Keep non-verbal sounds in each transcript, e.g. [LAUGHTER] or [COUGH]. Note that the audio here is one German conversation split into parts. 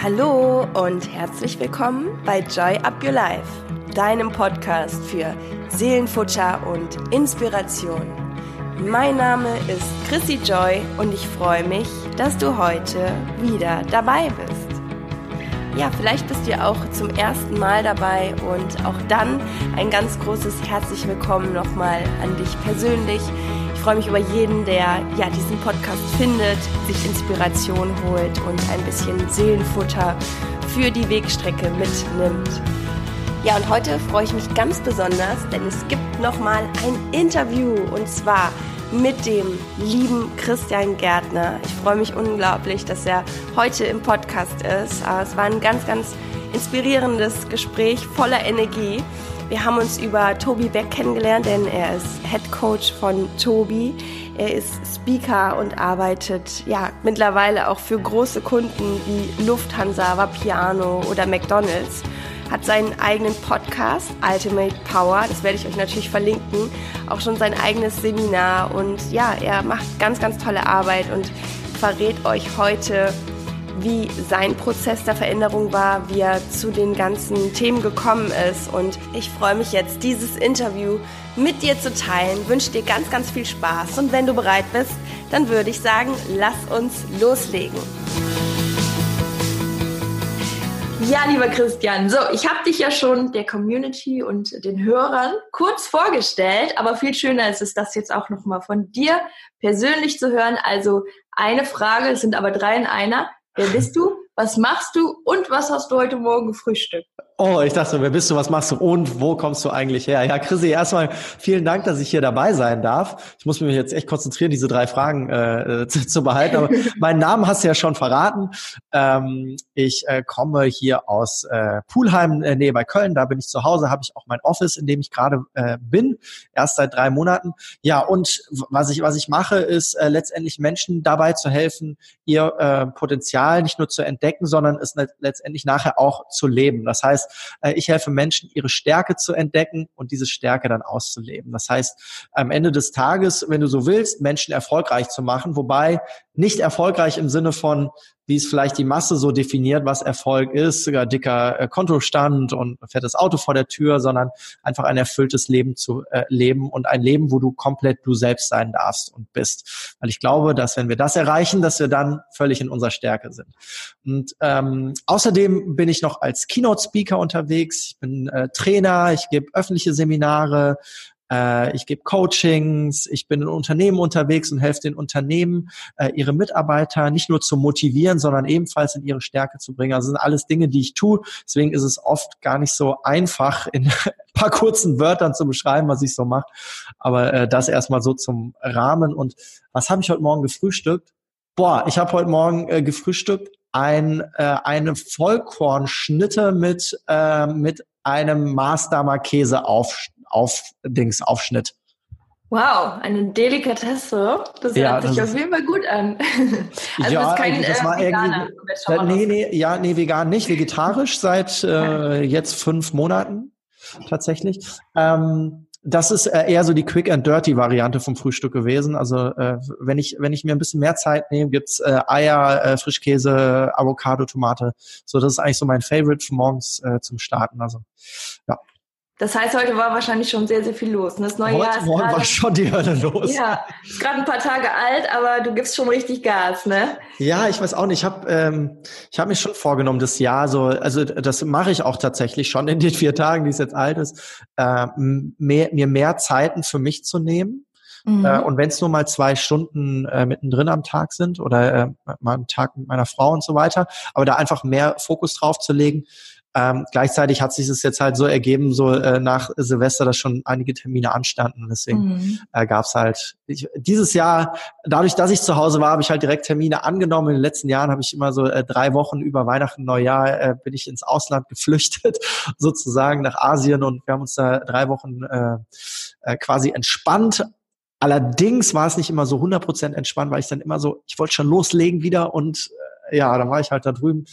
Hallo und herzlich willkommen bei Joy Up Your Life, deinem Podcast für Seelenfutter und Inspiration. Mein Name ist Chrissy Joy und ich freue mich, dass du heute wieder dabei bist. Ja, vielleicht bist du auch zum ersten Mal dabei und auch dann ein ganz großes herzlich willkommen nochmal an dich persönlich. Ich freue mich über jeden, der ja diesen Podcast findet, sich Inspiration holt und ein bisschen Seelenfutter für die Wegstrecke mitnimmt. Ja, und heute freue ich mich ganz besonders, denn es gibt nochmal ein Interview und zwar mit dem lieben Christian Gärtner. Ich freue mich unglaublich, dass er heute im Podcast ist. Es war ein ganz, ganz inspirierendes Gespräch voller Energie. Wir haben uns über Tobi Beck kennengelernt, denn er ist Head Coach von Tobi. Er ist Speaker und arbeitet ja mittlerweile auch für große Kunden wie Lufthansa, Vapiano oder McDonald's. Hat seinen eigenen Podcast Ultimate Power, das werde ich euch natürlich verlinken, auch schon sein eigenes Seminar und ja, er macht ganz, ganz tolle Arbeit und verrät euch heute, wie sein Prozess der Veränderung war, wie er zu den ganzen Themen gekommen ist. Und ich freue mich jetzt, dieses Interview mit dir zu teilen. Wünsche dir ganz, ganz viel Spaß. Und wenn du bereit bist, dann würde ich sagen, lass uns loslegen. Ja, lieber Christian, so, ich habe dich ja schon der Community und den Hörern kurz vorgestellt, aber viel schöner ist es, das jetzt auch nochmal von dir persönlich zu hören. Also eine Frage, es sind aber drei in einer. Wer bist du? Was machst du? Und was hast du heute Morgen gefrühstückt? Oh, ich dachte, wer bist du, was machst du und wo kommst du eigentlich her? Ja, Chrissy, erstmal vielen Dank, dass ich hier dabei sein darf. Ich muss mich jetzt echt konzentrieren, diese drei Fragen äh, [LAUGHS] zu, zu behalten. Aber [LAUGHS] meinen Namen hast du ja schon verraten. Ähm, ich äh, komme hier aus äh, Pulheim, äh, Nähe bei Köln. Da bin ich zu Hause, habe ich auch mein Office, in dem ich gerade äh, bin, erst seit drei Monaten. Ja, und was ich was ich mache, ist äh, letztendlich Menschen dabei zu helfen, ihr äh, Potenzial nicht nur zu entdecken, sondern es letztendlich nachher auch zu leben. Das heißt äh, ich helfe Menschen, ihre Stärke zu entdecken und diese Stärke dann auszuleben. Das heißt, am Ende des Tages, wenn du so willst, Menschen erfolgreich zu machen, wobei nicht erfolgreich im Sinne von, wie es vielleicht die Masse so definiert, was Erfolg ist, sogar dicker äh, Kontostand und fettes Auto vor der Tür, sondern einfach ein erfülltes Leben zu äh, leben und ein Leben, wo du komplett du selbst sein darfst und bist. Weil ich glaube, dass wenn wir das erreichen, dass wir dann völlig in unserer Stärke sind. Und ähm, außerdem bin ich noch als Keynote-Speaker unterwegs. Ich bin äh, Trainer, ich gebe öffentliche Seminare, äh, ich gebe Coachings, ich bin in Unternehmen unterwegs und helfe den Unternehmen, äh, ihre Mitarbeiter nicht nur zu motivieren, sondern ebenfalls in ihre Stärke zu bringen. Also sind alles Dinge, die ich tue. Deswegen ist es oft gar nicht so einfach, in ein [LAUGHS] paar kurzen Wörtern zu beschreiben, was ich so mache. Aber äh, das erstmal so zum Rahmen. Und was habe ich heute Morgen gefrühstückt? Boah, ich habe heute Morgen äh, gefrühstückt ein, äh, eine Vollkornschnitte mit, äh, mit einem Maßdamer Käse auf, Dings Aufschnitt. Wow, eine Delikatesse. Das ja, hört sich das auf jeden Fall gut an. [LAUGHS] also ja, kein, das war äh, Veganer. irgendwie. Nee, nee, ja, nee, vegan nicht, vegetarisch [LAUGHS] seit äh, jetzt fünf Monaten tatsächlich. Ähm, das ist äh, eher so die Quick and Dirty Variante vom Frühstück gewesen. Also äh, wenn ich wenn ich mir ein bisschen mehr Zeit nehme, gibt's äh, Eier, äh, Frischkäse, Avocado, Tomate. So das ist eigentlich so mein Favorite für morgens äh, zum Starten. Also ja. Das heißt, heute war wahrscheinlich schon sehr, sehr viel los. Und das neue heute Jahr ist morgen war schon die Hölle los. Ja, ist gerade ein paar Tage alt, aber du gibst schon richtig Gas, ne? Ja, ich weiß auch nicht. Ich habe ähm, ich hab mich schon vorgenommen, das Jahr so, also das mache ich auch tatsächlich schon in den vier Tagen, die es jetzt alt ist, äh, mehr, mir mehr Zeiten für mich zu nehmen. Mhm. Äh, und wenn es nur mal zwei Stunden äh, mittendrin am Tag sind oder äh, mal einen Tag mit meiner Frau und so weiter, aber da einfach mehr Fokus drauf zu legen, ähm, gleichzeitig hat sich es jetzt halt so ergeben, so äh, nach Silvester, dass schon einige Termine anstanden. Deswegen mhm. äh, gab es halt ich, dieses Jahr, dadurch, dass ich zu Hause war, habe ich halt direkt Termine angenommen. In den letzten Jahren habe ich immer so äh, drei Wochen über Weihnachten, Neujahr äh, bin ich ins Ausland [LAUGHS] geflüchtet, sozusagen nach Asien und wir haben uns da drei Wochen äh, äh, quasi entspannt Allerdings war es nicht immer so 100% entspannt, weil ich dann immer so, ich wollte schon loslegen wieder und äh, ja, dann war ich halt da drüben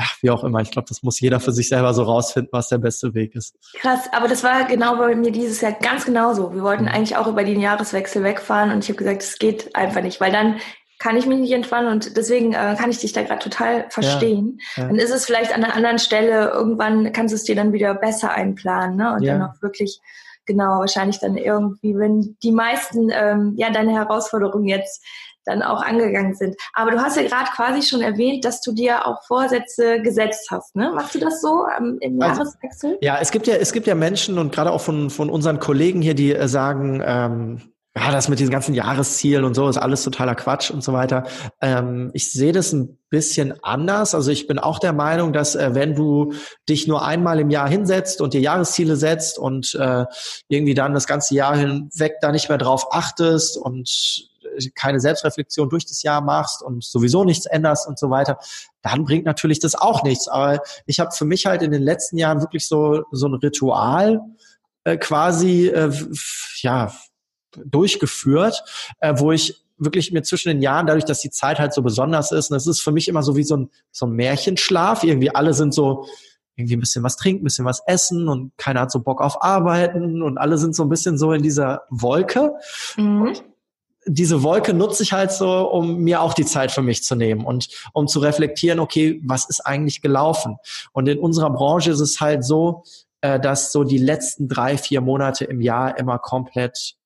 ja, wie auch immer. Ich glaube, das muss jeder für sich selber so rausfinden, was der beste Weg ist. Krass, aber das war genau bei mir dieses Jahr ganz genauso. Wir wollten mhm. eigentlich auch über den Jahreswechsel wegfahren und ich habe gesagt, es geht einfach nicht, weil dann kann ich mich nicht entspannen und deswegen äh, kann ich dich da gerade total verstehen. Ja, ja. Dann ist es vielleicht an einer anderen Stelle, irgendwann kannst du es dir dann wieder besser einplanen ne? und ja. dann auch wirklich genau wahrscheinlich dann irgendwie, wenn die meisten ähm, ja deine Herausforderungen jetzt dann auch angegangen sind. Aber du hast ja gerade quasi schon erwähnt, dass du dir auch Vorsätze gesetzt hast. Ne? Machst du das so ähm, im also, Jahreswechsel? Ja, es gibt ja, es gibt ja Menschen und gerade auch von, von unseren Kollegen hier, die äh, sagen, ähm, ja, das mit diesen ganzen Jahreszielen und so ist alles totaler Quatsch und so weiter. Ähm, ich sehe das ein bisschen anders. Also ich bin auch der Meinung, dass äh, wenn du dich nur einmal im Jahr hinsetzt und dir Jahresziele setzt und äh, irgendwie dann das ganze Jahr hinweg da nicht mehr drauf achtest und keine Selbstreflexion durch das Jahr machst und sowieso nichts änderst und so weiter, dann bringt natürlich das auch nichts. Aber ich habe für mich halt in den letzten Jahren wirklich so so ein Ritual äh, quasi äh, ja durchgeführt, äh, wo ich wirklich mir zwischen den Jahren, dadurch, dass die Zeit halt so besonders ist, und es ist für mich immer so wie so ein, so ein Märchenschlaf. Irgendwie alle sind so irgendwie ein bisschen was trinken, ein bisschen was essen und keiner hat so Bock auf Arbeiten und alle sind so ein bisschen so in dieser Wolke. Mhm. Diese Wolke nutze ich halt so, um mir auch die Zeit für mich zu nehmen und um zu reflektieren, okay, was ist eigentlich gelaufen? Und in unserer Branche ist es halt so, äh, dass so die letzten drei, vier Monate im Jahr immer komplett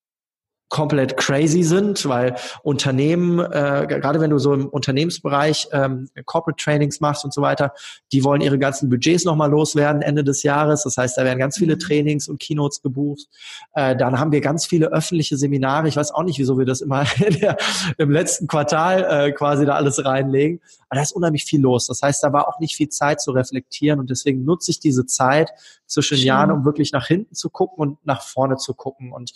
komplett crazy sind, weil Unternehmen, äh, gerade wenn du so im Unternehmensbereich ähm, Corporate Trainings machst und so weiter, die wollen ihre ganzen Budgets nochmal loswerden Ende des Jahres. Das heißt, da werden ganz viele mhm. Trainings und Keynotes gebucht. Äh, dann haben wir ganz viele öffentliche Seminare. Ich weiß auch nicht, wieso wir das immer [LAUGHS] der, im letzten Quartal äh, quasi da alles reinlegen. Aber da ist unheimlich viel los. Das heißt, da war auch nicht viel Zeit zu reflektieren und deswegen nutze ich diese Zeit zwischen. Jahren, um wirklich nach hinten zu gucken und nach vorne zu gucken und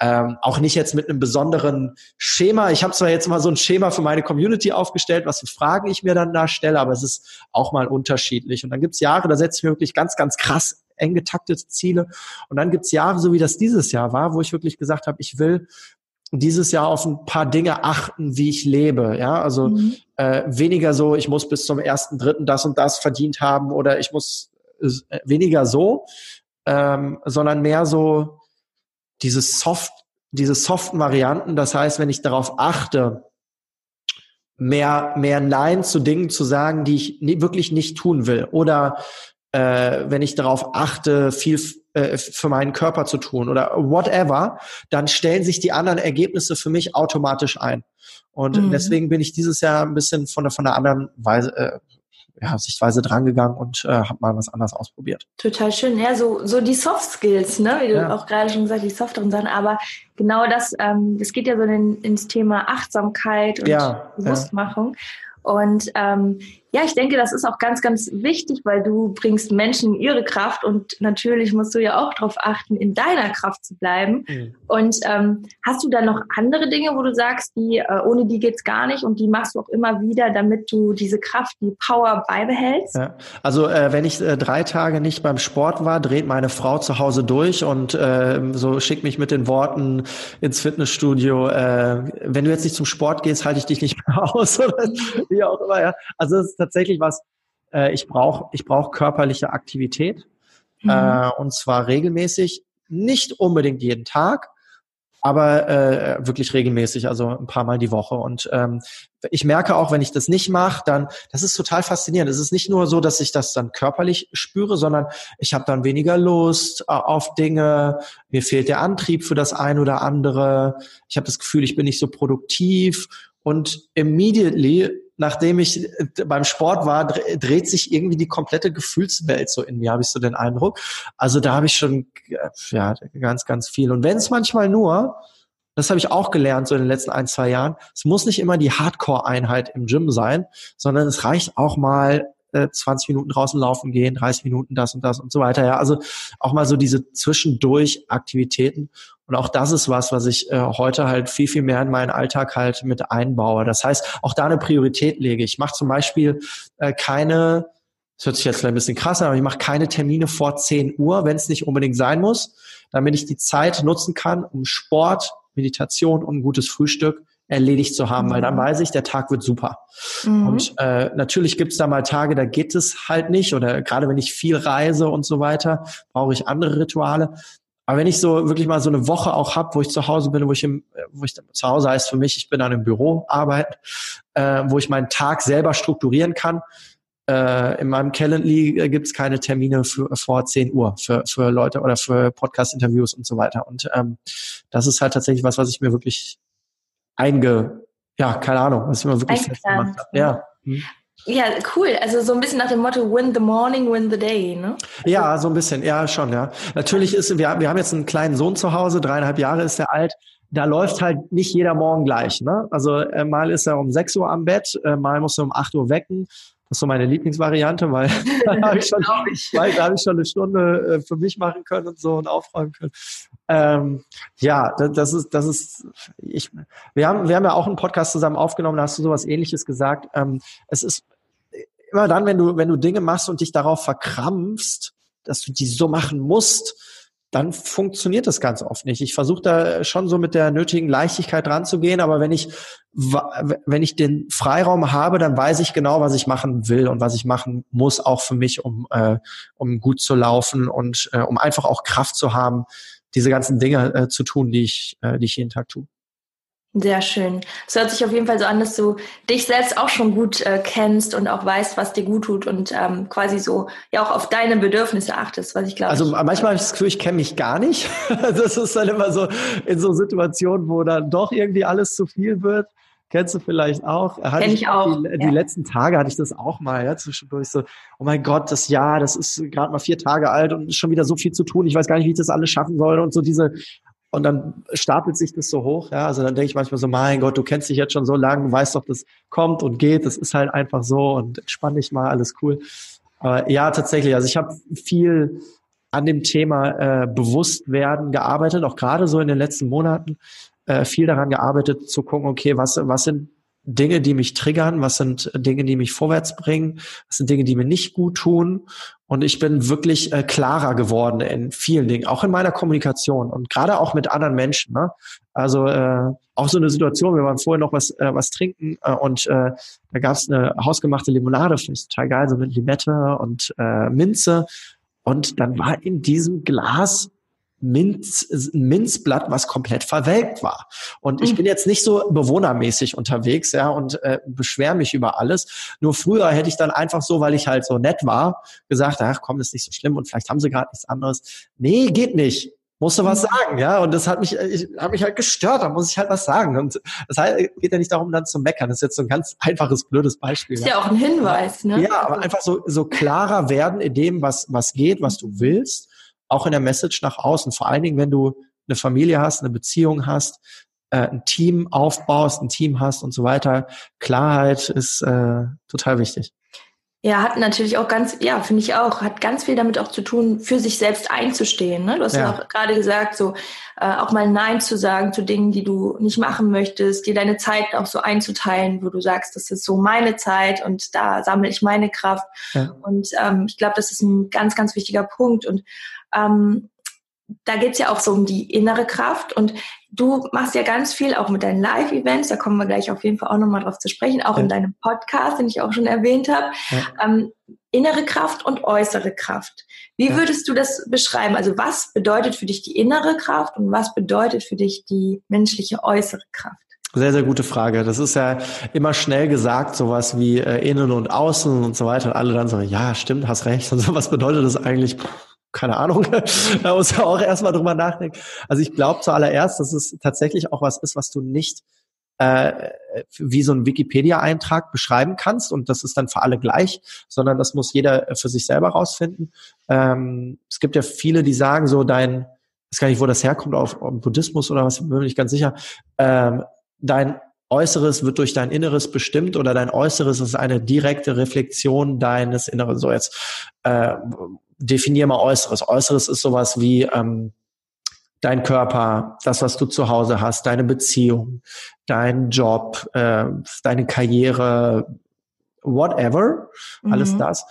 ähm, auch nicht jetzt mit einem besonderen Schema. Ich habe zwar jetzt mal so ein Schema für meine Community aufgestellt, was für Fragen ich mir dann da stelle, aber es ist auch mal unterschiedlich. Und dann gibt's Jahre, da setze ich mir wirklich ganz, ganz krass eng getaktete Ziele. Und dann gibt's Jahre, so wie das dieses Jahr war, wo ich wirklich gesagt habe, ich will dieses Jahr auf ein paar Dinge achten, wie ich lebe. Ja, also mhm. äh, weniger so, ich muss bis zum ersten, dritten das und das verdient haben oder ich muss äh, weniger so, ähm, sondern mehr so diese soft, diese soften Varianten. Das heißt, wenn ich darauf achte, mehr, mehr Nein zu Dingen zu sagen, die ich nie, wirklich nicht tun will oder äh, wenn ich darauf achte, viel äh, für meinen Körper zu tun oder whatever, dann stellen sich die anderen Ergebnisse für mich automatisch ein. Und mhm. deswegen bin ich dieses Jahr ein bisschen von der, von der anderen Weise, äh, ja, Sichtweise drangegangen und äh, habe mal was anderes ausprobiert. Total schön. Ja, so, so die Soft Skills, ne? wie du ja. auch gerade schon gesagt hast, die softeren Sachen. Aber genau das, ähm, das geht ja so in, ins Thema Achtsamkeit und ja, Bewusstmachung. Ja. Und ähm, ja, ich denke, das ist auch ganz, ganz wichtig, weil du bringst Menschen in ihre Kraft und natürlich musst du ja auch darauf achten, in deiner Kraft zu bleiben. Mhm. Und ähm, hast du da noch andere Dinge, wo du sagst, die äh, ohne die geht's gar nicht und die machst du auch immer wieder, damit du diese Kraft, die Power beibehältst? Ja. Also äh, wenn ich äh, drei Tage nicht beim Sport war, dreht meine Frau zu Hause durch und äh, so schickt mich mit den Worten ins Fitnessstudio. Äh, wenn du jetzt nicht zum Sport gehst, halte ich dich nicht mehr [LAUGHS] aus oder wie auch immer. Ja. Also es ist tatsächlich was, äh, ich brauche ich brauch körperliche Aktivität mhm. äh, und zwar regelmäßig, nicht unbedingt jeden Tag, aber äh, wirklich regelmäßig, also ein paar Mal die Woche. Und ähm, ich merke auch, wenn ich das nicht mache, dann, das ist total faszinierend. Es ist nicht nur so, dass ich das dann körperlich spüre, sondern ich habe dann weniger Lust äh, auf Dinge, mir fehlt der Antrieb für das ein oder andere, ich habe das Gefühl, ich bin nicht so produktiv und immediately nachdem ich äh, beim Sport war, dreht sich irgendwie die komplette Gefühlswelt so in mir, habe ich so den Eindruck. Also da habe ich schon äh, ja ganz, ganz viel. Und wenn es manchmal nur, das habe ich auch gelernt so in den letzten ein, zwei Jahren, es muss nicht immer die Hardcore-Einheit im Gym sein, sondern es reicht auch mal 20 äh, Minuten draußen laufen gehen, 30 Minuten das und das und so weiter. Ja, also auch mal so diese zwischendurch Aktivitäten. Und auch das ist was, was ich äh, heute halt viel, viel mehr in meinen Alltag halt mit einbaue. Das heißt, auch da eine Priorität lege. Ich mache zum Beispiel äh, keine, das hört sich jetzt ein bisschen krass an, aber ich mache keine Termine vor 10 Uhr, wenn es nicht unbedingt sein muss, damit ich die Zeit nutzen kann, um Sport, Meditation und ein gutes Frühstück erledigt zu haben, mhm. weil dann mhm. weiß ich, der Tag wird super. Mhm. Und äh, natürlich gibt es da mal Tage, da geht es halt nicht oder gerade wenn ich viel reise und so weiter, brauche ich andere Rituale. Aber wenn ich so wirklich mal so eine Woche auch hab, wo ich zu Hause bin, wo ich im, wo ich zu Hause heißt für mich, ich bin an einem Büro arbeiten, äh, wo ich meinen Tag selber strukturieren kann. Äh, in meinem Calendly äh, gibt es keine Termine für, vor 10 Uhr für, für Leute oder für Podcast-Interviews und so weiter. Und ähm, das ist halt tatsächlich was, was ich mir wirklich einge, ja, keine Ahnung, was ich mir wirklich festgemacht habe. Ja. Hm. Ja, cool. Also so ein bisschen nach dem Motto Win the morning, win the day, ne? Ja, so ein bisschen. Ja, schon, ja. Natürlich ist, wir, wir haben jetzt einen kleinen Sohn zu Hause, dreieinhalb Jahre ist er alt. Da läuft halt nicht jeder Morgen gleich, ne? Also äh, mal ist er um 6 Uhr am Bett, äh, mal muss er um 8 Uhr wecken. Das ist so meine Lieblingsvariante, weil [LAUGHS] da habe ich, schon, weil, da hab ich schon eine Stunde äh, für mich machen können und so und aufräumen können. Ähm, ja, das, ist, das ist, ich, wir haben, wir haben ja auch einen Podcast zusammen aufgenommen, da hast du sowas ähnliches gesagt. Ähm, es ist immer dann, wenn du, wenn du Dinge machst und dich darauf verkrampfst, dass du die so machen musst, dann funktioniert das ganz oft nicht. Ich versuche da schon so mit der nötigen Leichtigkeit dran zu gehen, aber wenn ich, wenn ich den Freiraum habe, dann weiß ich genau, was ich machen will und was ich machen muss, auch für mich, um, äh, um gut zu laufen und äh, um einfach auch Kraft zu haben, diese ganzen Dinge äh, zu tun, die ich, äh, die ich jeden Tag tue. Sehr schön. Es hört sich auf jeden Fall so an, dass du dich selbst auch schon gut äh, kennst und auch weißt, was dir gut tut und ähm, quasi so ja auch auf deine Bedürfnisse achtest, was ich glaube. Also manchmal habe ich das Gefühl, ich kenne mich gar nicht. [LAUGHS] das ist dann immer so in so Situationen, wo dann doch irgendwie alles zu viel wird. Kennst du vielleicht auch? Kenn ich, ich auch. Die, die letzten Tage hatte ich das auch mal, ja, zwischendurch so, oh mein Gott, das Jahr, das ist gerade mal vier Tage alt und ist schon wieder so viel zu tun. Ich weiß gar nicht, wie ich das alles schaffen soll und so diese und dann stapelt sich das so hoch. Ja, also dann denke ich manchmal so, mein Gott, du kennst dich jetzt schon so lange, weißt doch, das kommt und geht. Das ist halt einfach so und entspann dich mal, alles cool. Aber ja, tatsächlich. Also ich habe viel an dem Thema äh, Bewusstwerden gearbeitet, auch gerade so in den letzten Monaten äh, viel daran gearbeitet, zu gucken, okay, was, was sind Dinge, die mich triggern, was sind Dinge, die mich vorwärts bringen, was sind Dinge, die mir nicht gut tun. Und ich bin wirklich äh, klarer geworden in vielen Dingen, auch in meiner Kommunikation und gerade auch mit anderen Menschen. Ne? Also äh, auch so eine Situation, wir waren vorher noch was, äh, was trinken äh, und äh, da gab es eine hausgemachte Limonade, finde ich total geil, so mit Limette und äh, Minze. Und dann war in diesem Glas Minz, Minzblatt, was komplett verwelkt war. Und ich mhm. bin jetzt nicht so bewohnermäßig unterwegs, ja, und äh, beschwer mich über alles. Nur früher hätte ich dann einfach so, weil ich halt so nett war, gesagt, ach komm, ist nicht so schlimm und vielleicht haben sie gerade nichts anderes. Nee, geht nicht. Musst du was mhm. sagen, ja? Und das hat mich, ich, hat mich halt gestört, da muss ich halt was sagen. Und das heißt, geht ja nicht darum, dann zu meckern. Das ist jetzt so ein ganz einfaches, blödes Beispiel. Ist ja, ja auch ein Hinweis, ne? Ja, aber einfach so, so klarer werden in dem, was, was geht, was du willst auch in der Message nach außen. Vor allen Dingen, wenn du eine Familie hast, eine Beziehung hast, äh, ein Team aufbaust, ein Team hast und so weiter. Klarheit ist äh, total wichtig. Ja, hat natürlich auch ganz, ja, finde ich auch, hat ganz viel damit auch zu tun, für sich selbst einzustehen. Ne? Du hast ja, ja auch gerade gesagt, so äh, auch mal Nein zu sagen zu Dingen, die du nicht machen möchtest, dir deine Zeit auch so einzuteilen, wo du sagst, das ist so meine Zeit und da sammle ich meine Kraft. Ja. Und ähm, ich glaube, das ist ein ganz, ganz wichtiger Punkt. Und ähm, da geht's ja auch so um die innere Kraft und du machst ja ganz viel auch mit deinen Live-Events, da kommen wir gleich auf jeden Fall auch nochmal drauf zu sprechen, auch ja. in deinem Podcast, den ich auch schon erwähnt habe. Ja. Ähm, innere Kraft und äußere Kraft. Wie ja. würdest du das beschreiben? Also was bedeutet für dich die innere Kraft und was bedeutet für dich die menschliche äußere Kraft? Sehr, sehr gute Frage. Das ist ja immer schnell gesagt, sowas wie äh, innen und außen und so weiter. Und alle dann so, ja, stimmt, hast recht. [LAUGHS] Und so, was bedeutet das eigentlich? Keine Ahnung, [LAUGHS] da muss man auch erstmal drüber nachdenken. Also ich glaube zuallererst, dass es tatsächlich auch was ist, was du nicht äh, wie so ein Wikipedia-Eintrag beschreiben kannst und das ist dann für alle gleich, sondern das muss jeder für sich selber rausfinden. Ähm, es gibt ja viele, die sagen so, dein, ich weiß gar nicht, wo das herkommt, auf, auf Buddhismus oder was, bin nicht ganz sicher, ähm, dein Äußeres wird durch dein Inneres bestimmt oder dein Äußeres ist eine direkte Reflexion deines Inneren. So jetzt äh, definier mal Äußeres. Äußeres ist sowas wie ähm, dein Körper, das, was du zu Hause hast, deine Beziehung, dein Job, äh, deine Karriere, whatever, mhm. alles das.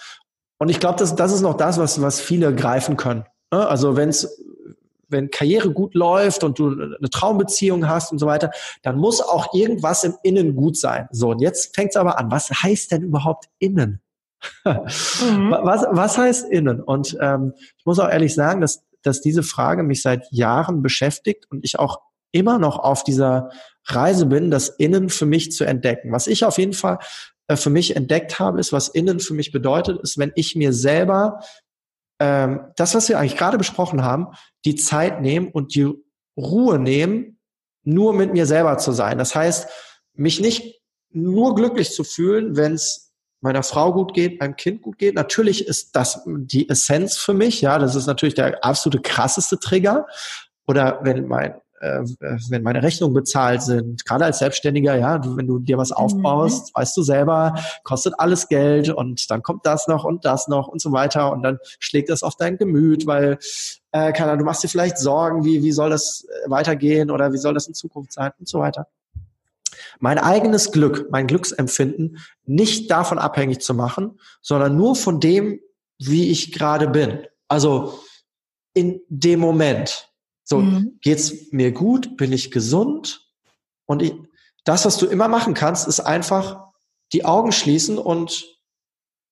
Und ich glaube, das, das ist noch das, was, was viele greifen können. Ne? Also wenn's wenn Karriere gut läuft und du eine Traumbeziehung hast und so weiter, dann muss auch irgendwas im Innen gut sein. So, und jetzt fängt es aber an. Was heißt denn überhaupt innen? [LAUGHS] mhm. was, was heißt innen? Und ähm, ich muss auch ehrlich sagen, dass dass diese Frage mich seit Jahren beschäftigt und ich auch immer noch auf dieser Reise bin, das Innen für mich zu entdecken. Was ich auf jeden Fall äh, für mich entdeckt habe, ist, was Innen für mich bedeutet, ist, wenn ich mir selber ähm, das, was wir eigentlich gerade besprochen haben, die Zeit nehmen und die Ruhe nehmen, nur mit mir selber zu sein. Das heißt, mich nicht nur glücklich zu fühlen, wenn es meiner Frau gut geht, meinem Kind gut geht. Natürlich ist das die Essenz für mich. Ja, das ist natürlich der absolute krasseste Trigger. Oder wenn mein äh, wenn meine Rechnungen bezahlt sind, gerade als Selbstständiger, ja, du, wenn du dir was aufbaust, mhm. weißt du selber, kostet alles Geld und dann kommt das noch und das noch und so weiter und dann schlägt das auf dein Gemüt, weil äh, keine Ahnung, du machst dir vielleicht Sorgen, wie wie soll das äh, weitergehen oder wie soll das in Zukunft sein und so weiter. Mein eigenes Glück, mein Glücksempfinden nicht davon abhängig zu machen, sondern nur von dem, wie ich gerade bin. Also in dem Moment. So, mhm. geht's mir gut? Bin ich gesund? Und ich, das, was du immer machen kannst, ist einfach die Augen schließen und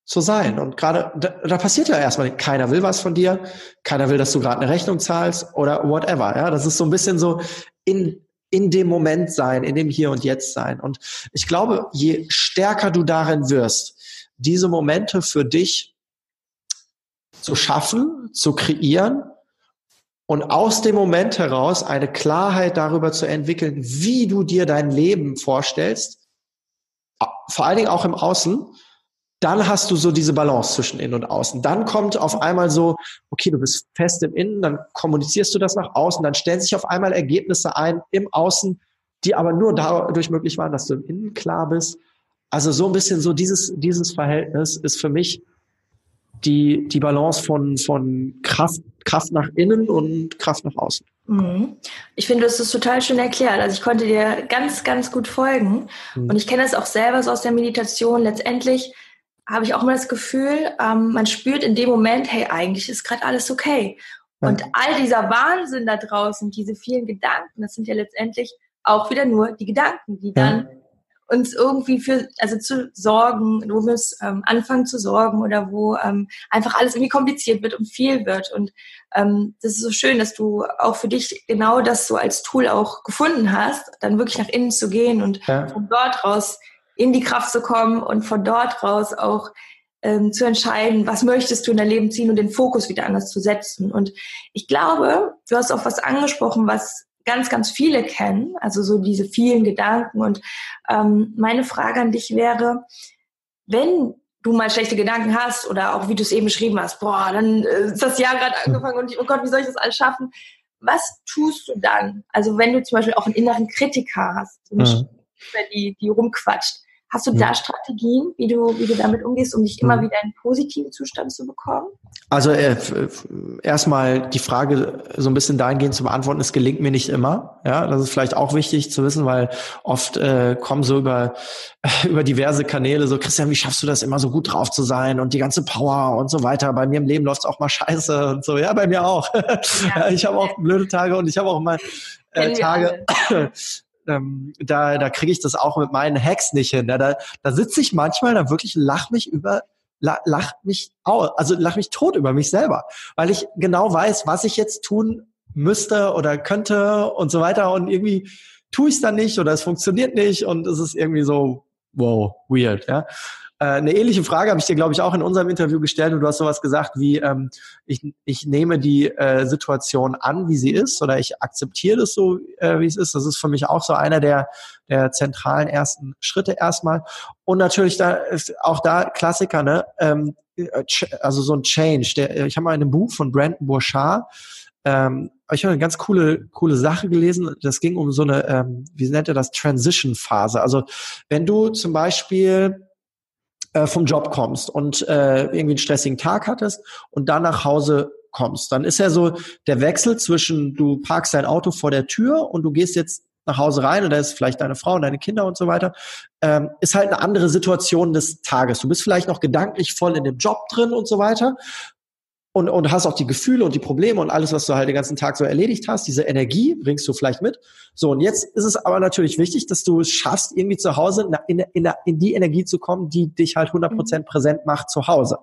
zu sein. Und gerade, da, da passiert ja erstmal, keiner will was von dir, keiner will, dass du gerade eine Rechnung zahlst oder whatever. Ja, das ist so ein bisschen so in, in dem Moment sein, in dem Hier und Jetzt sein. Und ich glaube, je stärker du darin wirst, diese Momente für dich zu schaffen, zu kreieren, und aus dem Moment heraus eine Klarheit darüber zu entwickeln, wie du dir dein Leben vorstellst, vor allen Dingen auch im Außen, dann hast du so diese Balance zwischen Innen und Außen. Dann kommt auf einmal so, okay, du bist fest im Innen, dann kommunizierst du das nach außen, dann stellen sich auf einmal Ergebnisse ein im Außen, die aber nur dadurch möglich waren, dass du im Innen klar bist. Also so ein bisschen so dieses, dieses Verhältnis ist für mich die, die Balance von, von Kraft, Kraft nach innen und Kraft nach außen. Mhm. Ich finde, das ist total schön erklärt. Also ich konnte dir ganz, ganz gut folgen. Mhm. Und ich kenne das auch selber so aus der Meditation. Letztendlich habe ich auch immer das Gefühl, ähm, man spürt in dem Moment, hey, eigentlich ist gerade alles okay. Ja. Und all dieser Wahnsinn da draußen, diese vielen Gedanken, das sind ja letztendlich auch wieder nur die Gedanken, die dann ja uns irgendwie für, also zu sorgen, wo wir es ähm, anfangen zu sorgen oder wo ähm, einfach alles irgendwie kompliziert wird und viel wird. Und ähm, das ist so schön, dass du auch für dich genau das so als Tool auch gefunden hast, dann wirklich nach innen zu gehen und ja. von dort raus in die Kraft zu kommen und von dort raus auch ähm, zu entscheiden, was möchtest du in dein Leben ziehen und den Fokus wieder anders zu setzen. Und ich glaube, du hast auch was angesprochen, was ganz, ganz viele kennen, also so diese vielen Gedanken. Und ähm, meine Frage an dich wäre, wenn du mal schlechte Gedanken hast oder auch wie du es eben beschrieben hast, boah, dann äh, ist das Jahr gerade angefangen und ich, oh Gott, wie soll ich das alles schaffen? Was tust du dann? Also wenn du zum Beispiel auch einen inneren Kritiker hast, mhm. die, die rumquatscht, Hast du da Strategien, wie du, wie du damit umgehst, um dich immer mhm. wieder in einen positiven Zustand zu bekommen? Also äh, erstmal die Frage so ein bisschen dahingehend zu beantworten, es gelingt mir nicht immer. Ja, das ist vielleicht auch wichtig zu wissen, weil oft äh, kommen so über [LAUGHS] über diverse Kanäle so Christian, wie schaffst du das immer so gut drauf zu sein und die ganze Power und so weiter. Bei mir im Leben läuft's auch mal [LAUGHS] scheiße und so. Ja, bei mir auch. Ja. [LAUGHS] ich habe auch blöde Tage und ich habe auch mal äh, Tage, ähm, da, da kriege ich das auch mit meinen Hacks nicht hin. Ja, da, da sitze ich manchmal, da wirklich lach mich über lach mich aus, also lach mich tot über mich selber, weil ich genau weiß, was ich jetzt tun müsste oder könnte und so weiter und irgendwie tue ich es dann nicht oder es funktioniert nicht und es ist irgendwie so wow weird, ja. Äh, eine ähnliche Frage habe ich dir, glaube ich, auch in unserem Interview gestellt und du hast sowas gesagt wie, ähm, ich, ich nehme die äh, Situation an, wie sie ist oder ich akzeptiere das so, äh, wie es ist. Das ist für mich auch so einer der, der zentralen ersten Schritte erstmal. Und natürlich da ist auch da Klassiker, ne? Ähm, äh, also so ein Change. Der, ich habe mal in einem Buch von Brandon Burchard ähm, ich habe eine ganz coole, coole Sache gelesen. Das ging um so eine, ähm, wie nennt er das, Transition-Phase. Also wenn du zum Beispiel äh, vom Job kommst und äh, irgendwie einen stressigen Tag hattest und dann nach Hause kommst, dann ist ja so der Wechsel zwischen du parkst dein Auto vor der Tür und du gehst jetzt nach Hause rein und da ist vielleicht deine Frau und deine Kinder und so weiter, ähm, ist halt eine andere Situation des Tages. Du bist vielleicht noch gedanklich voll in dem Job drin und so weiter. Und, und hast auch die Gefühle und die Probleme und alles, was du halt den ganzen Tag so erledigt hast, diese Energie bringst du vielleicht mit. So, und jetzt ist es aber natürlich wichtig, dass du es schaffst, irgendwie zu Hause in, in, in die Energie zu kommen, die dich halt 100% mhm. präsent macht zu Hause.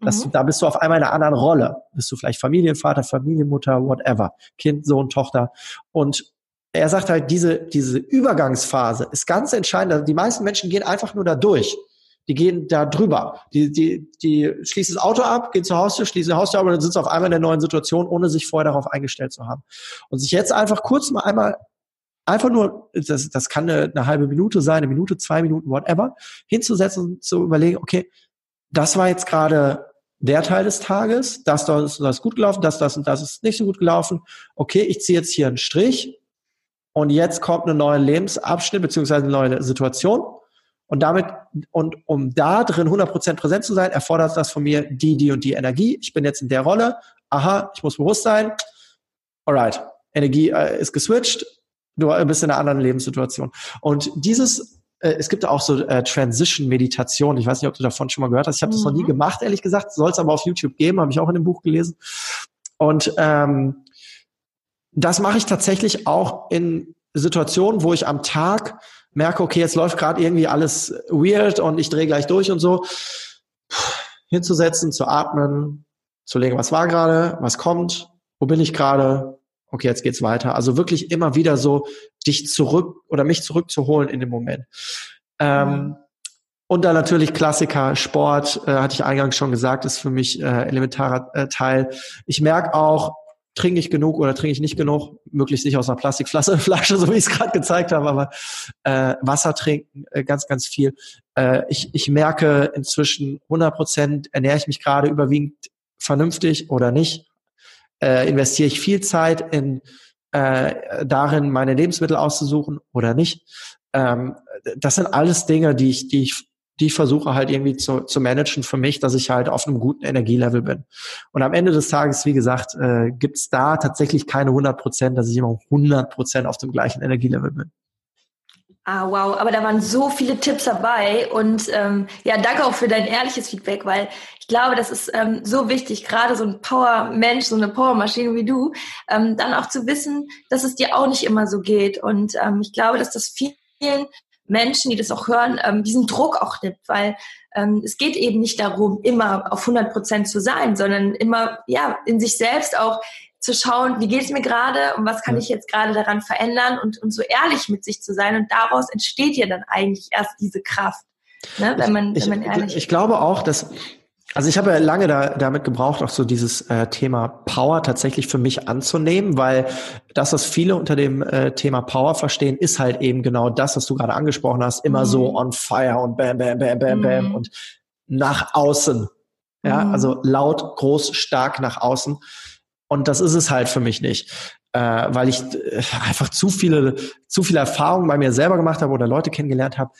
Dass mhm. du, da bist du auf einmal in einer anderen Rolle. Bist du vielleicht Familienvater, Familienmutter, whatever, Kind, Sohn, Tochter. Und er sagt halt, diese, diese Übergangsphase ist ganz entscheidend. Also die meisten Menschen gehen einfach nur da durch. Die gehen da drüber. Die, die, die schließen das Auto ab, gehen zur Haustür, schließen die Haustür ab und dann sind sie auf einmal in der neuen Situation, ohne sich vorher darauf eingestellt zu haben. Und sich jetzt einfach kurz mal einmal einfach nur, das, das kann eine, eine halbe Minute sein, eine Minute, zwei Minuten, whatever, hinzusetzen und zu überlegen, okay, das war jetzt gerade der Teil des Tages, das, das, das ist gut gelaufen, das, das und das ist nicht so gut gelaufen. Okay, ich ziehe jetzt hier einen Strich und jetzt kommt eine neue Lebensabschnitt beziehungsweise eine neue Situation und damit, und um da drin 100% präsent zu sein, erfordert das von mir die, die und die Energie. Ich bin jetzt in der Rolle. Aha, ich muss bewusst sein. Alright, Energie äh, ist geswitcht. Du bist in einer anderen Lebenssituation. Und dieses, äh, es gibt auch so äh, Transition-Meditation. Ich weiß nicht, ob du davon schon mal gehört hast. Ich habe mhm. das noch nie mhm. gemacht, ehrlich gesagt. Soll es aber auf YouTube geben, habe ich auch in dem Buch gelesen. Und ähm, das mache ich tatsächlich auch in Situationen, wo ich am Tag merke, okay, jetzt läuft gerade irgendwie alles weird und ich drehe gleich durch und so, hinzusetzen, zu atmen, zu legen, was war gerade, was kommt, wo bin ich gerade, okay, jetzt geht's weiter. Also wirklich immer wieder so dich zurück oder mich zurückzuholen in dem Moment. Ähm, mhm. Und dann natürlich Klassiker, Sport, äh, hatte ich eingangs schon gesagt, ist für mich äh, elementarer äh, Teil. Ich merke auch, trinke ich genug oder trinke ich nicht genug, möglichst nicht aus einer Plastikflasche, [LAUGHS] Flasche, so wie ich es gerade gezeigt habe, aber äh, Wasser trinken, äh, ganz, ganz viel. Äh, ich, ich merke inzwischen 100 Prozent, ernähre ich mich gerade überwiegend vernünftig oder nicht, äh, investiere ich viel Zeit in äh, darin, meine Lebensmittel auszusuchen oder nicht. Ähm, das sind alles Dinge, die ich, die ich die versuche halt irgendwie zu, zu managen für mich, dass ich halt auf einem guten Energielevel bin. Und am Ende des Tages, wie gesagt, äh, gibt es da tatsächlich keine 100 Prozent, dass ich immer 100 Prozent auf dem gleichen Energielevel bin. Ah, wow, aber da waren so viele Tipps dabei und ähm, ja, danke auch für dein ehrliches Feedback, weil ich glaube, das ist ähm, so wichtig, gerade so ein Power-Mensch, so eine Power-Maschine wie du, ähm, dann auch zu wissen, dass es dir auch nicht immer so geht. Und ähm, ich glaube, dass das vielen Menschen, die das auch hören, ähm, diesen Druck auch nimmt, weil ähm, es geht eben nicht darum, immer auf 100 Prozent zu sein, sondern immer ja in sich selbst auch zu schauen, wie geht es mir gerade und was kann ich jetzt gerade daran verändern und, und so ehrlich mit sich zu sein. Und daraus entsteht ja dann eigentlich erst diese Kraft, ne, wenn man, ich, wenn man ehrlich ich, ich glaube auch, dass also ich habe ja lange da, damit gebraucht, auch so dieses äh, Thema Power tatsächlich für mich anzunehmen, weil das, was viele unter dem äh, Thema Power verstehen, ist halt eben genau das, was du gerade angesprochen hast, immer mhm. so on fire und bam, bam, bam, bam, bam mhm. und nach außen. Ja, mhm. also laut, groß, stark nach außen. Und das ist es halt für mich nicht. Äh, weil ich äh, einfach zu viele, zu viele Erfahrungen bei mir selber gemacht habe oder Leute kennengelernt habe,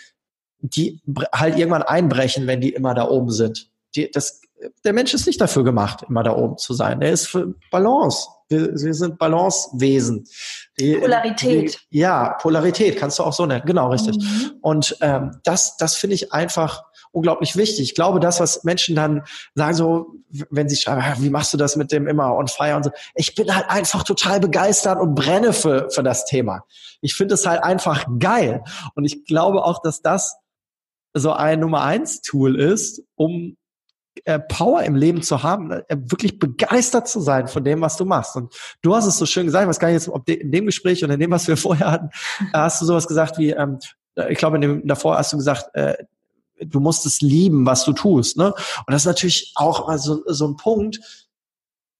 die halt irgendwann einbrechen, wenn die immer da oben sind die, das, der Mensch ist nicht dafür gemacht, immer da oben zu sein. Er ist für Balance. Wir, wir sind Balancewesen. Die, Polarität. Die, ja, Polarität kannst du auch so nennen. Genau, richtig. Mhm. Und ähm, das, das finde ich einfach unglaublich wichtig. Ich glaube, das, was Menschen dann sagen, so, wenn sie schreiben, wie machst du das mit dem immer on fire und so, ich bin halt einfach total begeistert und brenne für, für das Thema. Ich finde es halt einfach geil. Und ich glaube auch, dass das so ein Nummer eins Tool ist, um äh, Power im Leben zu haben, äh, wirklich begeistert zu sein von dem, was du machst. Und du hast es so schön gesagt, was gar nicht jetzt, ob de, in dem Gespräch oder in dem, was wir [LAUGHS] vorher hatten, hast du sowas gesagt wie, ähm, äh, ich glaube, in dem, davor hast du gesagt, äh, du musst es lieben, was du tust. Ne? Und das ist natürlich auch so, so ein Punkt,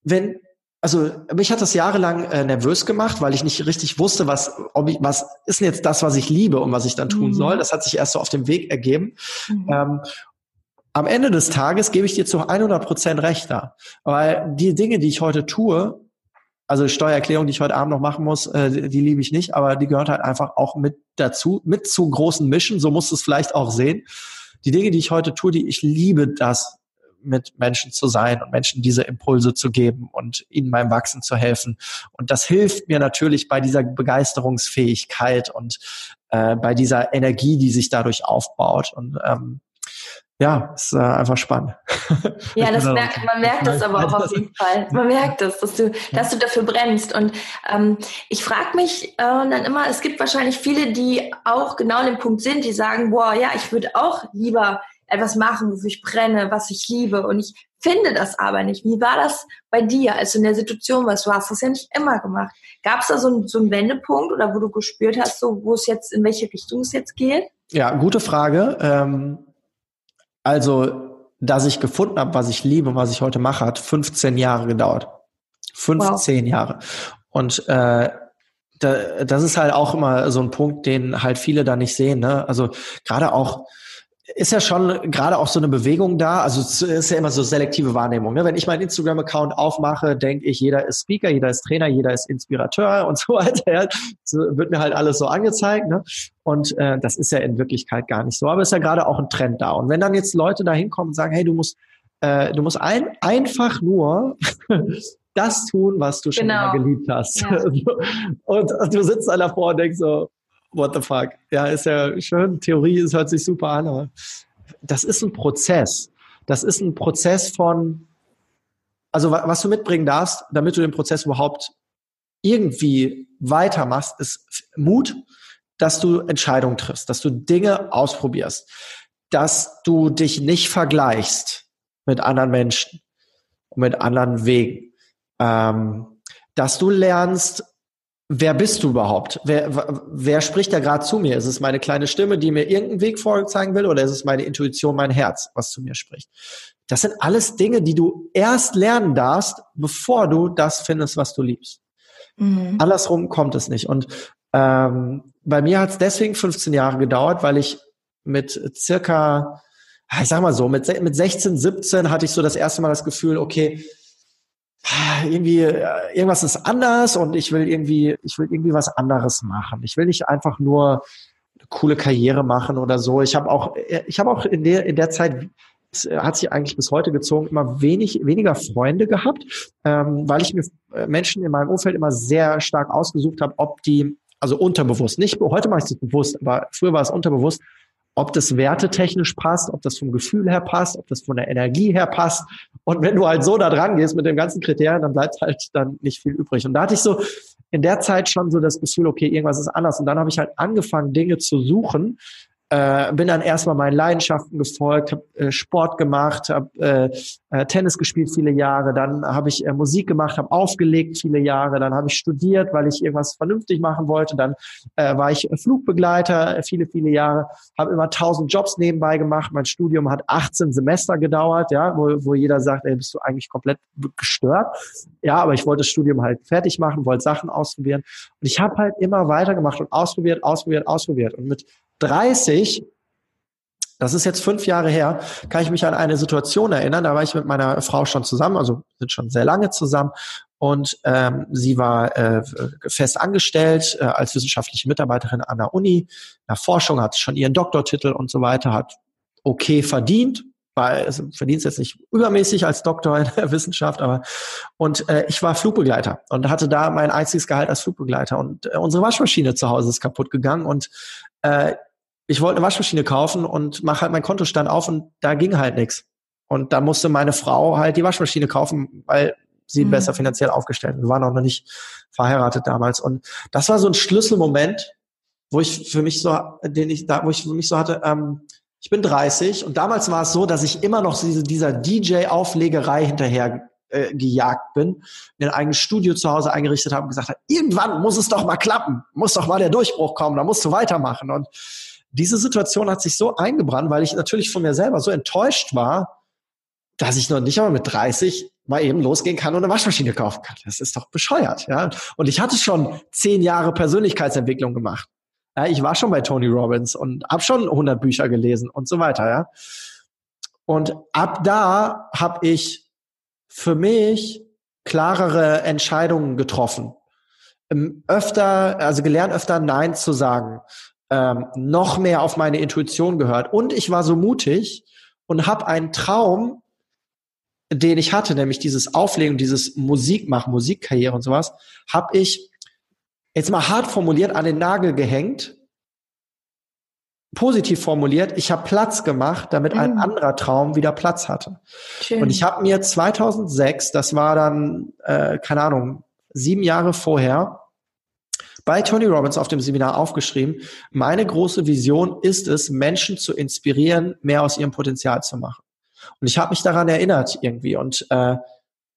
wenn also mich hat das jahrelang äh, nervös gemacht, weil ich nicht richtig wusste, was, ob ich, was ist denn jetzt das, was ich liebe und was ich dann tun mhm. soll. Das hat sich erst so auf dem Weg ergeben. Mhm. Ähm, am Ende des Tages gebe ich dir zu 100 Prozent recht da. Weil die Dinge, die ich heute tue, also Steuererklärung, die ich heute Abend noch machen muss, äh, die, die liebe ich nicht, aber die gehört halt einfach auch mit dazu, mit zu großen Mischen, so musst du es vielleicht auch sehen. Die Dinge, die ich heute tue, die ich liebe das, mit Menschen zu sein und Menschen diese Impulse zu geben und ihnen beim Wachsen zu helfen. Und das hilft mir natürlich bei dieser Begeisterungsfähigkeit und äh, bei dieser Energie, die sich dadurch aufbaut. Und ähm, ja, ist äh, einfach spannend. [LAUGHS] Ja, das merkt, man merkt das aber auch auf jeden Fall. Man merkt das, dass du, dass du dafür brennst. Und ähm, ich frage mich äh, dann immer, es gibt wahrscheinlich viele, die auch genau an dem Punkt sind, die sagen, boah, ja, ich würde auch lieber etwas machen, wofür ich brenne, was ich liebe. Und ich finde das aber nicht. Wie war das bei dir, als du in der Situation warst? Du hast das ja nicht immer gemacht. Gab es da so, ein, so einen Wendepunkt oder wo du gespürt hast, so wo es jetzt, in welche Richtung es jetzt geht? Ja, gute Frage. Ähm, also, dass ich gefunden habe, was ich liebe und was ich heute mache, hat 15 Jahre gedauert. 15 wow. Jahre. Und äh, da, das ist halt auch immer so ein Punkt, den halt viele da nicht sehen. Ne? Also gerade auch ist ja schon gerade auch so eine Bewegung da. Also es ist ja immer so selektive Wahrnehmung. Ne? Wenn ich meinen Instagram-Account aufmache, denke ich, jeder ist Speaker, jeder ist Trainer, jeder ist Inspirateur [LAUGHS] und so weiter. Ja? So wird mir halt alles so angezeigt. Ne? Und äh, das ist ja in Wirklichkeit gar nicht so. Aber es ist ja gerade auch ein Trend da. Und wenn dann jetzt Leute da hinkommen und sagen, hey, du musst, äh, du musst ein, einfach nur [LAUGHS] das tun, was du schon genau. immer geliebt hast. Ja. [LAUGHS] und, und du sitzt da davor und denkst so, what the fuck? Ja, ist ja schön. Theorie, es hört sich super an, aber das ist ein Prozess. Das ist ein Prozess von, also was du mitbringen darfst, damit du den Prozess überhaupt irgendwie weitermachst, ist Mut, dass du Entscheidungen triffst, dass du Dinge ausprobierst, dass du dich nicht vergleichst mit anderen Menschen und mit anderen Wegen, ähm, dass du lernst, wer bist du überhaupt? Wer, wer spricht da gerade zu mir? Ist es meine kleine Stimme, die mir irgendeinen Weg vorzeigen will, oder ist es meine Intuition, mein Herz, was zu mir spricht? Das sind alles Dinge, die du erst lernen darfst, bevor du das findest, was du liebst. Mhm. Andersrum kommt es nicht. Und ähm, bei mir hat es deswegen 15 Jahre gedauert, weil ich mit circa, ich sag mal so, mit, mit 16, 17 hatte ich so das erste Mal das Gefühl, okay, irgendwie äh, irgendwas ist anders und ich will irgendwie ich will irgendwie was anderes machen. Ich will nicht einfach nur eine coole Karriere machen oder so. Ich habe auch äh, ich habe auch in der in der Zeit es äh, hat sich eigentlich bis heute gezogen immer wenig weniger Freunde gehabt, ähm, weil ich mir Menschen in meinem Umfeld immer sehr stark ausgesucht habe, ob die also unterbewusst nicht heute mache ich es bewusst, aber früher war es unterbewusst, ob das wertetechnisch passt, ob das vom Gefühl her passt, ob das von der Energie her passt. Und wenn du halt so da dran gehst mit dem ganzen Kriterien, dann bleibt halt dann nicht viel übrig. Und da hatte ich so in der Zeit schon so das Gefühl, okay, irgendwas ist anders. Und dann habe ich halt angefangen, Dinge zu suchen, äh, bin dann erstmal meinen Leidenschaften gefolgt, habe äh, Sport gemacht, habe äh, äh, Tennis gespielt viele Jahre, dann habe ich äh, Musik gemacht, habe aufgelegt viele Jahre, dann habe ich studiert, weil ich irgendwas vernünftig machen wollte, dann äh, war ich Flugbegleiter äh, viele, viele Jahre, habe immer tausend Jobs nebenbei gemacht, mein Studium hat 18 Semester gedauert, ja, wo, wo jeder sagt, ey, bist du eigentlich komplett gestört, ja, aber ich wollte das Studium halt fertig machen, wollte Sachen ausprobieren. Und ich habe halt immer weitergemacht und ausprobiert, ausprobiert, ausprobiert. Und mit 30, das ist jetzt fünf Jahre her, kann ich mich an eine Situation erinnern, da war ich mit meiner Frau schon zusammen, also sind schon sehr lange zusammen und ähm, sie war äh, fest angestellt äh, als wissenschaftliche Mitarbeiterin an der Uni, in Forschung, hat schon ihren Doktortitel und so weiter, hat okay verdient, weil also verdient jetzt nicht übermäßig als Doktor in der Wissenschaft, aber und äh, ich war Flugbegleiter und hatte da mein einziges Gehalt als Flugbegleiter und äh, unsere Waschmaschine zu Hause ist kaputt gegangen und äh, ich wollte eine Waschmaschine kaufen und mache halt meinen Kontostand auf und da ging halt nichts. Und da musste meine Frau halt die Waschmaschine kaufen, weil sie mhm. besser finanziell aufgestellt. Wir waren auch noch nicht verheiratet damals. Und das war so ein Schlüsselmoment, wo ich für mich so, den ich da, wo ich für mich so hatte, ähm, ich bin 30 und damals war es so, dass ich immer noch diese, dieser DJ-Auflegerei hinterher äh, gejagt bin, mir ein eigenes Studio zu Hause eingerichtet habe und gesagt habe, irgendwann muss es doch mal klappen, muss doch mal der Durchbruch kommen, da musst du weitermachen. Und diese Situation hat sich so eingebrannt, weil ich natürlich von mir selber so enttäuscht war, dass ich noch nicht einmal mit 30 mal eben losgehen kann und eine Waschmaschine kaufen kann. Das ist doch bescheuert, ja. Und ich hatte schon zehn Jahre Persönlichkeitsentwicklung gemacht. Ja, ich war schon bei Tony Robbins und habe schon 100 Bücher gelesen und so weiter, ja. Und ab da habe ich für mich klarere Entscheidungen getroffen. Ähm, öfter, also gelernt öfter Nein zu sagen ähm, noch mehr auf meine Intuition gehört. Und ich war so mutig und habe einen Traum, den ich hatte, nämlich dieses Auflegen, dieses Musik machen, Musikkarriere und sowas, habe ich jetzt mal hart formuliert an den Nagel gehängt positiv formuliert, ich habe Platz gemacht, damit mhm. ein anderer Traum wieder Platz hatte. Schön. Und ich habe mir 2006, das war dann, äh, keine Ahnung, sieben Jahre vorher, bei Tony Robbins auf dem Seminar aufgeschrieben, meine große Vision ist es, Menschen zu inspirieren, mehr aus ihrem Potenzial zu machen. Und ich habe mich daran erinnert irgendwie und äh,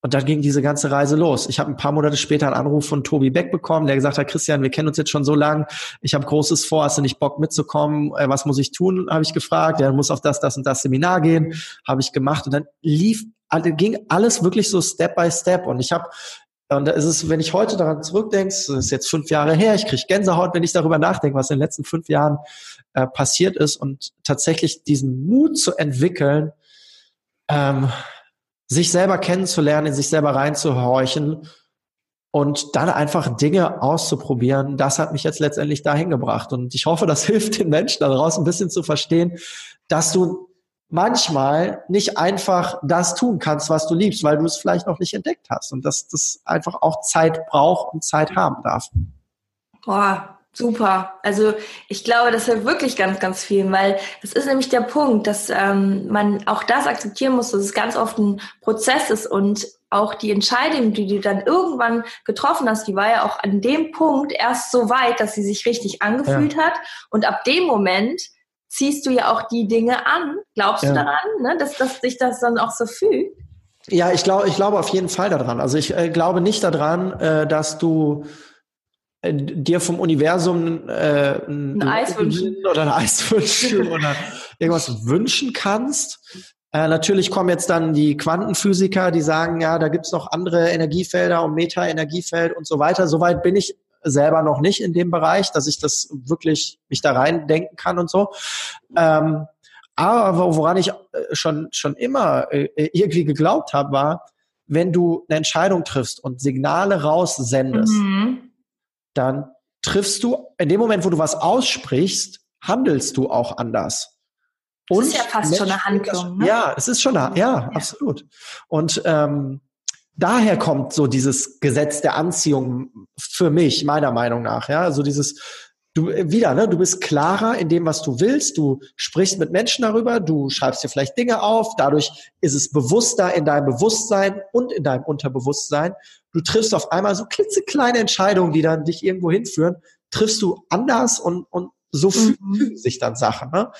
und dann ging diese ganze Reise los. Ich habe ein paar Monate später einen Anruf von Tobi Beck bekommen, der gesagt hat, Christian, wir kennen uns jetzt schon so lang, ich habe Großes vor, hast du nicht Bock mitzukommen? Äh, was muss ich tun? Habe ich gefragt. Er muss auf das, das und das Seminar gehen. Habe ich gemacht und dann lief, ging alles wirklich so Step by Step. Und ich habe und da ist es, wenn ich heute daran zurückdenke, das ist jetzt fünf Jahre her, ich kriege Gänsehaut, wenn ich darüber nachdenke, was in den letzten fünf Jahren äh, passiert ist und tatsächlich diesen Mut zu entwickeln, ähm, sich selber kennenzulernen, in sich selber reinzuhorchen und dann einfach Dinge auszuprobieren, das hat mich jetzt letztendlich dahin gebracht. Und ich hoffe, das [LAUGHS] hilft den Menschen da draußen ein bisschen zu verstehen, dass du manchmal nicht einfach das tun kannst, was du liebst, weil du es vielleicht noch nicht entdeckt hast und dass das einfach auch Zeit braucht und Zeit haben darf. Boah, Super. Also ich glaube, das hilft wirklich ganz, ganz viel, weil das ist nämlich der Punkt, dass ähm, man auch das akzeptieren muss, dass es ganz oft ein Prozess ist und auch die Entscheidung, die du dann irgendwann getroffen hast, die war ja auch an dem Punkt erst so weit, dass sie sich richtig angefühlt ja. hat. Und ab dem Moment ziehst du ja auch die Dinge an. Glaubst ja. du daran, ne, dass, dass sich das dann auch so fühlt? Ja, ich glaube, ich glaube auf jeden Fall daran. Also ich äh, glaube nicht daran, äh, dass du äh, dir vom Universum äh, ein, ein Eis wünschen oder ein Eis wünschen [LAUGHS] oder irgendwas wünschen kannst. Äh, natürlich kommen jetzt dann die Quantenphysiker, die sagen, ja, da gibt's noch andere Energiefelder und Meta-Energiefeld und so weiter. Soweit bin ich selber noch nicht in dem Bereich, dass ich das wirklich mich da rein denken kann und so. Ähm, aber woran ich äh, schon schon immer äh, irgendwie geglaubt habe, war, wenn du eine Entscheidung triffst und Signale raussendest, mhm dann triffst du, in dem Moment, wo du was aussprichst, handelst du auch anders. Und das ist ja fast schon eine Handlung. Ne? Ja, es ist schon eine, ja, ja. absolut. Und ähm, daher kommt so dieses Gesetz der Anziehung für mich, meiner Meinung nach. Ja, also dieses du wieder, ne, du bist klarer in dem, was du willst. Du sprichst mit Menschen darüber. Du schreibst dir vielleicht Dinge auf. Dadurch ist es bewusster in deinem Bewusstsein und in deinem Unterbewusstsein du triffst auf einmal so klitzekleine Entscheidungen, die dann dich irgendwo hinführen, triffst du anders und, und so mhm. fühlen sich dann Sachen. Ne?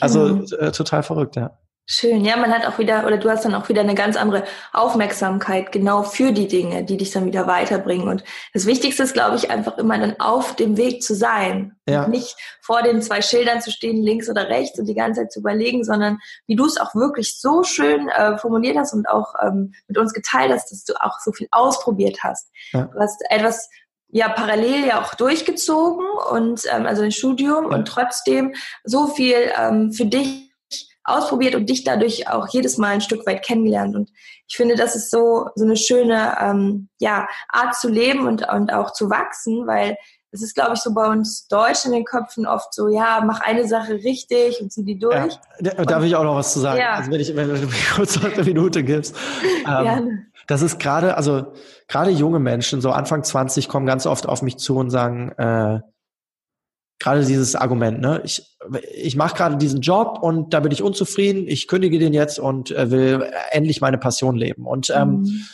Also genau. äh, total verrückt, ja. Schön, ja, man hat auch wieder, oder du hast dann auch wieder eine ganz andere Aufmerksamkeit genau für die Dinge, die dich dann wieder weiterbringen. Und das Wichtigste ist, glaube ich, einfach immer dann auf dem Weg zu sein. Ja. nicht vor den zwei Schildern zu stehen, links oder rechts und die ganze Zeit zu überlegen, sondern wie du es auch wirklich so schön äh, formuliert hast und auch ähm, mit uns geteilt hast, dass du auch so viel ausprobiert hast. Ja. Du hast etwas ja parallel ja auch durchgezogen und ähm, also ein Studium ja. und trotzdem so viel ähm, für dich ausprobiert und dich dadurch auch jedes Mal ein Stück weit kennengelernt. Und ich finde, das ist so, so eine schöne ähm, ja, Art zu leben und, und auch zu wachsen, weil es ist, glaube ich, so bei uns Deutschen in den Köpfen oft so, ja, mach eine Sache richtig und zieh die durch. Ja, darf ich auch noch was zu sagen? Ja. Also wenn, ich, wenn du mir kurz eine Minute gibst. Ähm, das ist gerade, also gerade junge Menschen, so Anfang 20, kommen ganz oft auf mich zu und sagen, äh, gerade dieses Argument, ne? Ich, ich mache gerade diesen Job und da bin ich unzufrieden, ich kündige den jetzt und äh, will endlich meine Passion leben. Und ähm, mhm.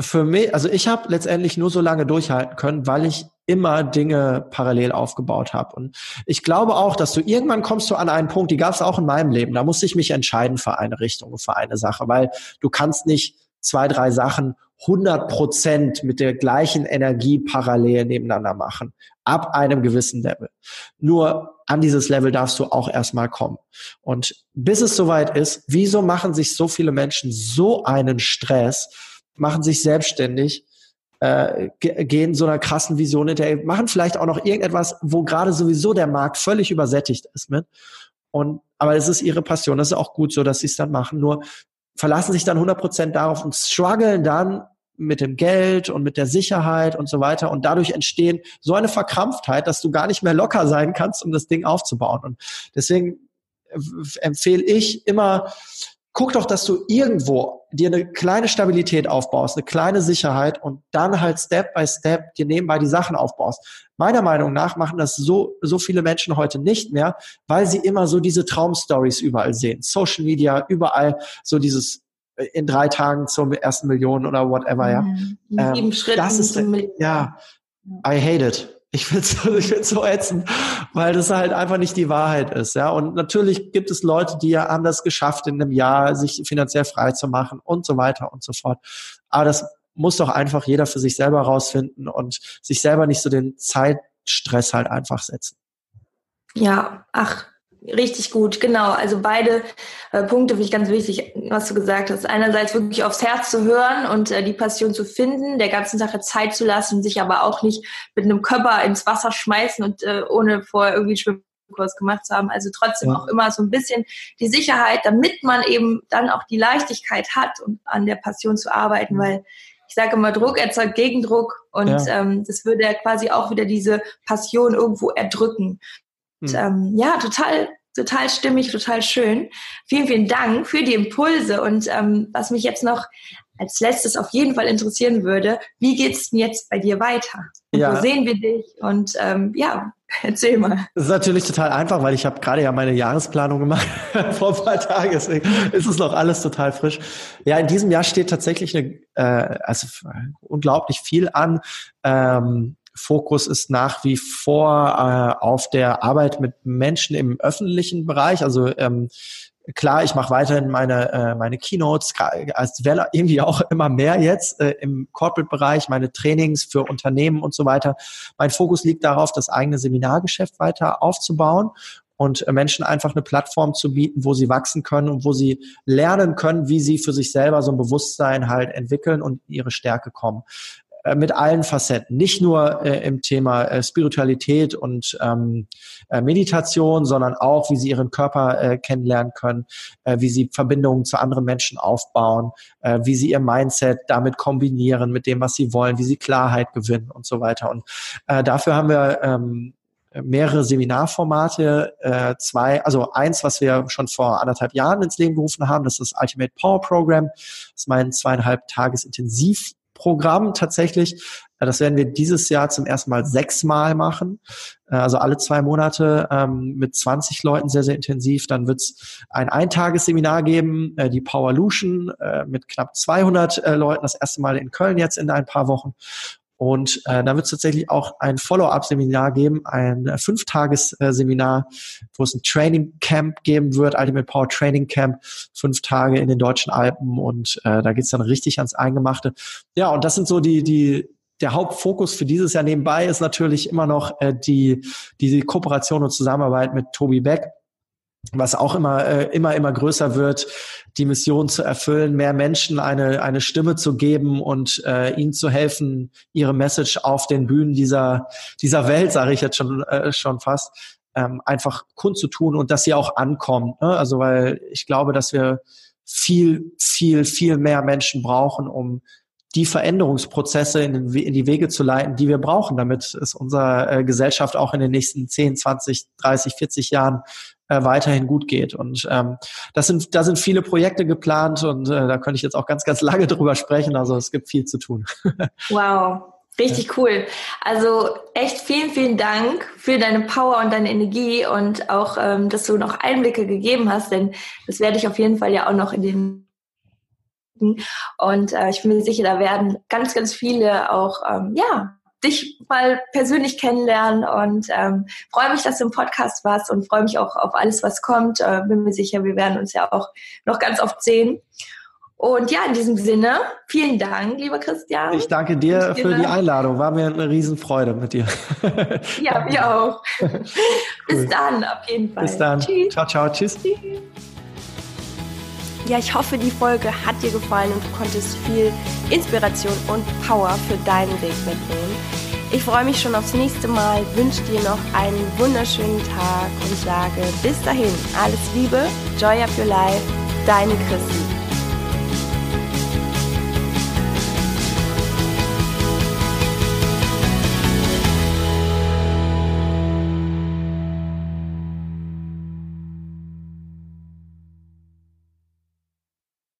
für mich, also ich habe letztendlich nur so lange durchhalten können, weil ich immer Dinge parallel aufgebaut habe. Und ich glaube auch, dass du irgendwann kommst du an einen Punkt, die gab es auch in meinem Leben, da musste ich mich entscheiden für eine Richtung, für eine Sache, weil du kannst nicht zwei, drei Sachen 100 Prozent mit der gleichen Energie parallel nebeneinander machen. Ab einem gewissen Level. Nur an dieses Level darfst du auch erstmal kommen. Und bis es soweit ist, wieso machen sich so viele Menschen so einen Stress, machen sich selbstständig, äh, gehen so einer krassen Vision hinterher, machen vielleicht auch noch irgendetwas, wo gerade sowieso der Markt völlig übersättigt ist mit. Und, aber es ist ihre Passion, das ist auch gut so, dass sie es dann machen. Nur verlassen sich dann 100% darauf und strugglen dann mit dem Geld und mit der Sicherheit und so weiter. Und dadurch entstehen so eine Verkrampftheit, dass du gar nicht mehr locker sein kannst, um das Ding aufzubauen. Und deswegen empfehle ich immer, guck doch, dass du irgendwo dir eine kleine Stabilität aufbaust, eine kleine Sicherheit und dann halt Step by Step dir nebenbei die Sachen aufbaust. Meiner Meinung nach machen das so, so viele Menschen heute nicht mehr, weil sie immer so diese Traumstories überall sehen. Social Media, überall so dieses äh, in drei Tagen zur ersten Million oder whatever, ja. Mhm. Ähm, das ist, ja, I hate it. Ich finde es [LAUGHS] ich so ätzend, weil das halt einfach nicht die Wahrheit ist. Ja, und natürlich gibt es Leute, die haben das geschafft, in einem Jahr sich finanziell frei zu machen und so weiter und so fort. Aber das muss doch einfach jeder für sich selber rausfinden und sich selber nicht so den Zeitstress halt einfach setzen. Ja, ach, Richtig gut, genau. Also beide äh, Punkte finde ich ganz wichtig, was du gesagt hast. Einerseits wirklich aufs Herz zu hören und äh, die Passion zu finden, der ganzen Sache Zeit zu lassen, sich aber auch nicht mit einem Körper ins Wasser schmeißen und äh, ohne vorher irgendwie einen Schwimmkurs gemacht zu haben. Also trotzdem ja. auch immer so ein bisschen die Sicherheit, damit man eben dann auch die Leichtigkeit hat, um an der Passion zu arbeiten, mhm. weil ich sage immer, Druck erzeugt Gegendruck und ja. ähm, das würde ja quasi auch wieder diese Passion irgendwo erdrücken. Und, hm. ähm, ja, total, total stimmig, total schön. Vielen, vielen Dank für die Impulse. Und ähm, was mich jetzt noch als letztes auf jeden Fall interessieren würde, wie geht's denn jetzt bei dir weiter? Und ja. Wo sehen wir dich? Und ähm, ja, [LAUGHS] erzähl mal. Das ist natürlich total einfach, weil ich habe gerade ja meine Jahresplanung gemacht [LAUGHS] vor ein paar Tagen, deswegen ist es noch alles total frisch. Ja, in diesem Jahr steht tatsächlich eine, äh, also unglaublich viel an. Ähm, Fokus ist nach wie vor äh, auf der Arbeit mit Menschen im öffentlichen Bereich. Also ähm, klar, ich mache weiterhin meine, äh, meine Keynotes, als Developer irgendwie auch immer mehr jetzt äh, im Corporate-Bereich, meine Trainings für Unternehmen und so weiter. Mein Fokus liegt darauf, das eigene Seminargeschäft weiter aufzubauen und äh, Menschen einfach eine Plattform zu bieten, wo sie wachsen können und wo sie lernen können, wie sie für sich selber so ein Bewusstsein halt entwickeln und ihre Stärke kommen. Äh, mit allen Facetten, nicht nur äh, im Thema äh, Spiritualität und ähm, äh, Meditation, sondern auch, wie sie ihren Körper äh, kennenlernen können, äh, wie sie Verbindungen zu anderen Menschen aufbauen, wie sie ihr Mindset damit kombinieren mit dem, was sie wollen, wie sie Klarheit gewinnen und so weiter. Und dafür haben wir ähm, mehrere Seminarformate, äh, zwei, also eins, was wir schon vor anderthalb Jahren ins Leben gerufen haben, das ist das Ultimate Power Program. Das ist mein zweieinhalb Tages Intensiv Programm tatsächlich. Äh, das werden wir dieses Jahr zum ersten Mal sechsmal machen. Äh, also alle zwei Monate ähm, mit 20 Leuten sehr, sehr intensiv. Dann wird es ein Eintagesseminar geben, äh, die Powerlution mit knapp 200 äh, Leuten. Das erste Mal in Köln jetzt in ein paar Wochen. Und äh, dann wird es tatsächlich auch ein Follow-up-Seminar geben, ein äh, Fünftagesseminar, wo es ein Training Camp geben wird, Ultimate Power Training Camp, fünf Tage in den deutschen Alpen. Und äh, da geht's dann richtig ans Eingemachte. Ja, und das sind so die, die, der Hauptfokus für dieses Jahr. Nebenbei ist natürlich immer noch äh, die, die Kooperation und Zusammenarbeit mit Tobi Beck was auch immer, äh, immer, immer größer wird, die Mission zu erfüllen, mehr Menschen eine, eine Stimme zu geben und äh, ihnen zu helfen, ihre Message auf den Bühnen dieser, dieser Welt, sage ich jetzt schon, äh, schon fast, ähm, einfach kundzutun und dass sie auch ankommt. Ne? Also weil ich glaube, dass wir viel, viel, viel mehr Menschen brauchen, um die Veränderungsprozesse in, in, die Wege zu leiten, die wir brauchen, damit es unserer äh, Gesellschaft auch in den nächsten 10, 20, 30, 40 Jahren äh, weiterhin gut geht. Und ähm, das sind, da sind viele Projekte geplant und äh, da könnte ich jetzt auch ganz, ganz lange [LAUGHS] drüber sprechen. Also es gibt viel zu tun. [LAUGHS] wow. Richtig cool. Also echt vielen, vielen Dank für deine Power und deine Energie und auch, ähm, dass du noch Einblicke gegeben hast, denn das werde ich auf jeden Fall ja auch noch in den und äh, ich bin mir sicher, da werden ganz, ganz viele auch ähm, ja dich mal persönlich kennenlernen und ähm, freue mich, dass du im Podcast warst und freue mich auch auf alles, was kommt. Äh, bin mir sicher, wir werden uns ja auch noch ganz oft sehen. Und ja, in diesem Sinne, vielen Dank, lieber Christian. Ich danke dir für die Einladung. War mir eine Riesenfreude mit dir. [LAUGHS] ja, mir auch. [LAUGHS] Bis cool. dann, auf jeden Fall. Bis dann. Tschüss. Ciao, ciao. Tschüss. Tschüss. Ja, ich hoffe, die Folge hat dir gefallen und du konntest viel Inspiration und Power für deinen Weg mitnehmen. Ich freue mich schon aufs nächste Mal, wünsche dir noch einen wunderschönen Tag und sage bis dahin alles Liebe, Joy of Your Life, deine Christi.